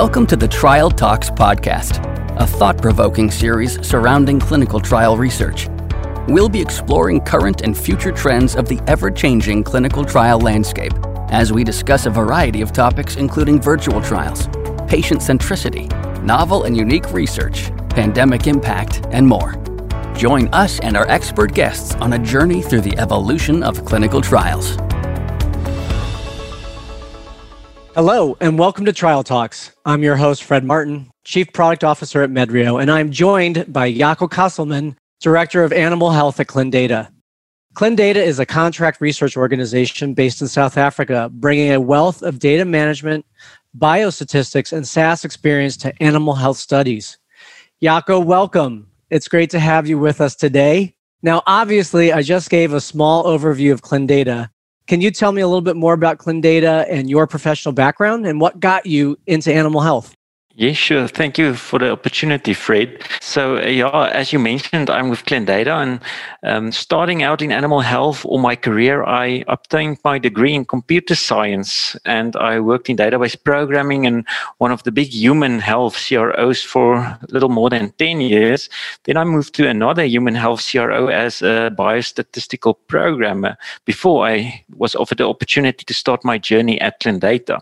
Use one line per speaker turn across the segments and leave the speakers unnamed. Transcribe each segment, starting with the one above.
Welcome to the Trial Talks podcast, a thought provoking series surrounding clinical trial research. We'll be exploring current and future trends of the ever changing clinical trial landscape as we discuss a variety of topics, including virtual trials, patient centricity, novel and unique research, pandemic impact, and more. Join us and our expert guests on a journey through the evolution of clinical trials.
Hello, and welcome to Trial Talks. I'm your host, Fred Martin, Chief Product Officer at Medrio, and I'm joined by Jaco Kasselman, Director of Animal Health at ClinData. ClinData is a contract research organization based in South Africa, bringing a wealth of data management, biostatistics, and SAS experience to animal health studies. Jaco, welcome. It's great to have you with us today. Now, obviously, I just gave a small overview of ClinData, can you tell me a little bit more about ClinData and your professional background and what got you into animal health?
Yeah, sure. Thank you for the opportunity, Fred. So, uh, yeah, as you mentioned, I'm with ClinData, and um, starting out in animal health all my career, I obtained my degree in computer science, and I worked in database programming and one of the big human health CROs for a little more than 10 years. Then I moved to another human health CRO as a biostatistical programmer before I was offered the opportunity to start my journey at ClinData.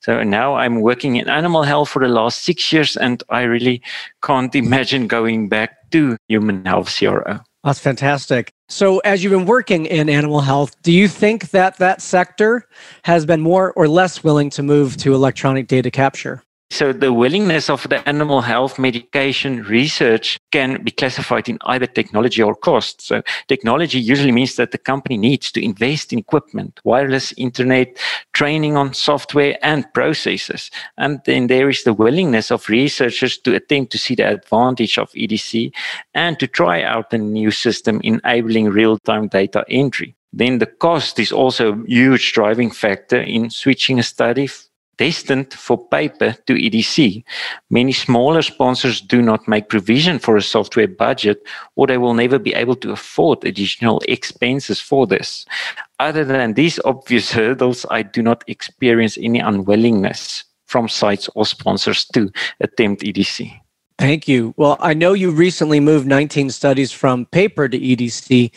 So now I'm working in animal health for the last six years, and I really can't imagine going back to human health CRO.
That's fantastic. So, as you've been working in animal health, do you think that that sector has been more or less willing to move to electronic data capture?
So the willingness of the animal health medication research can be classified in either technology or cost. So technology usually means that the company needs to invest in equipment, wireless internet, training on software and processes. And then there is the willingness of researchers to attempt to see the advantage of EDC and to try out a new system enabling real-time data entry. Then the cost is also a huge driving factor in switching a study destined for paper to EDC. Many smaller sponsors do not make provision for a software budget, or they will never be able to afford additional expenses for this. Other than these obvious hurdles, I do not experience any unwillingness from sites or sponsors to attempt EDC.
Thank you. Well, I know you recently moved 19 studies from paper to EDC.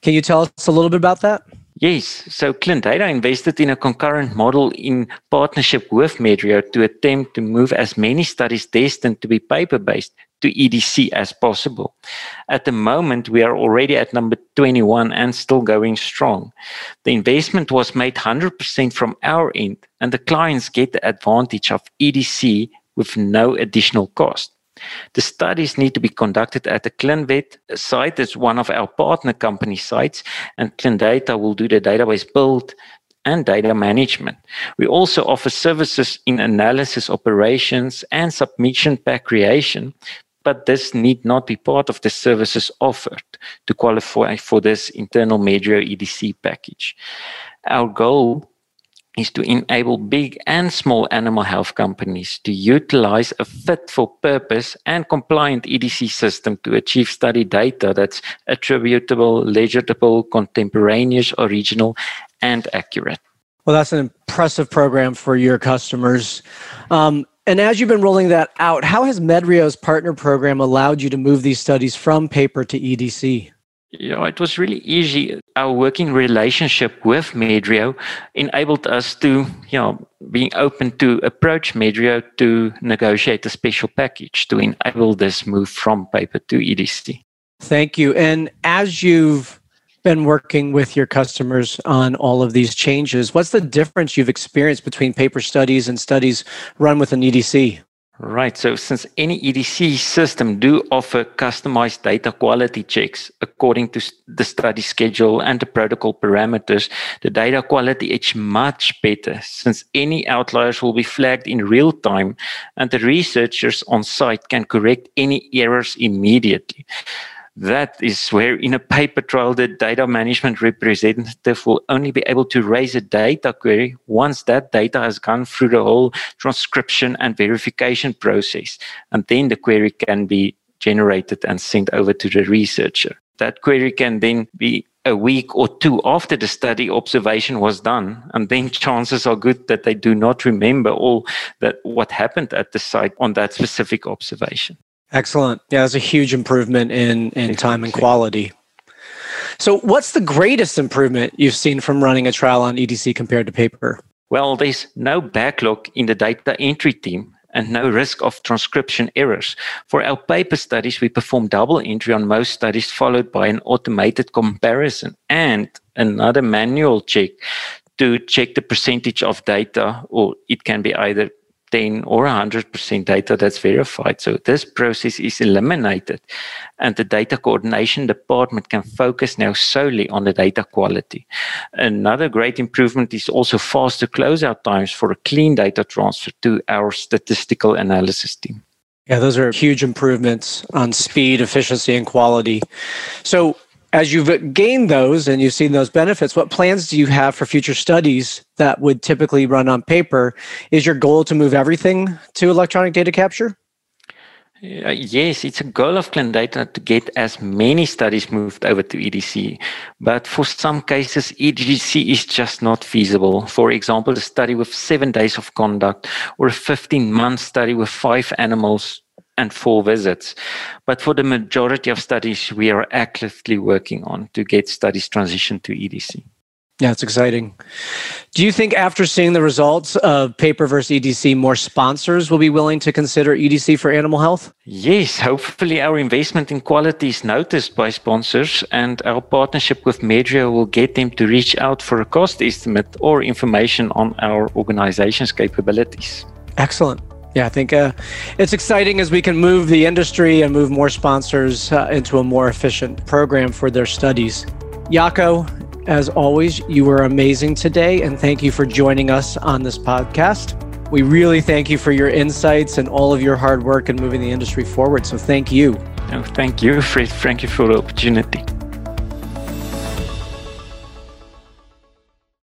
Can you tell us a little bit about that?
Yes. So Clint ClinData invested in a concurrent model in partnership with Medrio to attempt to move as many studies destined to be paper-based to EDC as possible. At the moment, we are already at number 21 and still going strong. The investment was made 100% from our end, and the clients get the advantage of EDC with no additional cost. The studies need to be conducted at the ClinVet site. It's one of our partner company sites, and ClinData will do the database build and data management. We also offer services in analysis operations and submission pack creation, but this need not be part of the services offered to qualify for this internal major EDC package. Our goal is to enable big and small animal health companies to utilize a fit for purpose and compliant EDC system to achieve study data that's attributable, legible, contemporaneous, original, and accurate.
Well, that's an impressive program for your customers. Um, and as you've been rolling that out, how has Medrio's partner program allowed you to move these studies from paper to EDC?
Yeah, it was really easy. Our working relationship with Medrio enabled us to, you know, being open to approach Medrio to negotiate a special package to enable this move from paper to EDC.
Thank you. And as you've been working with your customers on all of these changes, what's the difference you've experienced between paper studies and studies run with an EDC?
Right. So since any EDC system do offer customized data quality checks according to the study schedule and the protocol parameters, the data quality is much better since any outliers will be flagged in real time and the researchers on site can correct any errors immediately that is where in a paper trial the data management representative will only be able to raise a data query once that data has gone through the whole transcription and verification process. And then the query can be generated and sent over to the researcher. That query can then be a week or two after the study observation was done. And then chances are good that they do not remember all that what happened at the site on that specific observation
excellent. Yeah that's a huge improvement in in time and quality. So what's the greatest improvement you've seen from running a trial on edc compared to paper?
Well there's no backlog in the data entry team and no risk of transcription errors. For our paper studies, we perform double entry on most studies, followed by an automated comparison and another manual check to check the percentage of data, or it can be either 10 or 100% data that's verified. So this process is eliminated and the data coordination department can focus now solely on the data quality. Another great improvement is also faster closeout times for a clean data transfer to our statistical analysis team.
Yeah, those are huge improvements on speed, efficiency, and quality. So, as you've gained those and you've seen those benefits, what plans do you have for future studies that would typically run on paper? Is your goal to move everything to electronic data capture?
Uh, yes, it's a goal of ClinData to get as many studies moved over to EDC. But for some cases, EDC is just not feasible. For example, a study with seven days of conduct or a 15 month study with five animals and four visits. But for the majority of studies, we are actively working on to get studies transitioned to EDC.
Yeah, it's exciting. Do you think after seeing the results of paper versus EDC, more sponsors will be willing to consider EDC for animal health?
Yes, hopefully our investment in quality is noticed by sponsors and our partnership with Medrio will get them to reach out for a cost estimate or information on our organization's capabilities.
Excellent. Yeah, I think uh, it's exciting as we can move the industry and move more sponsors uh, into a more efficient program for their studies. Jaco, as always, you were amazing today, and thank you for joining us on this podcast. We really thank you for your insights and all of your hard work in moving the industry forward. So, thank you.
Oh, thank you, Fred. Thank you for the opportunity.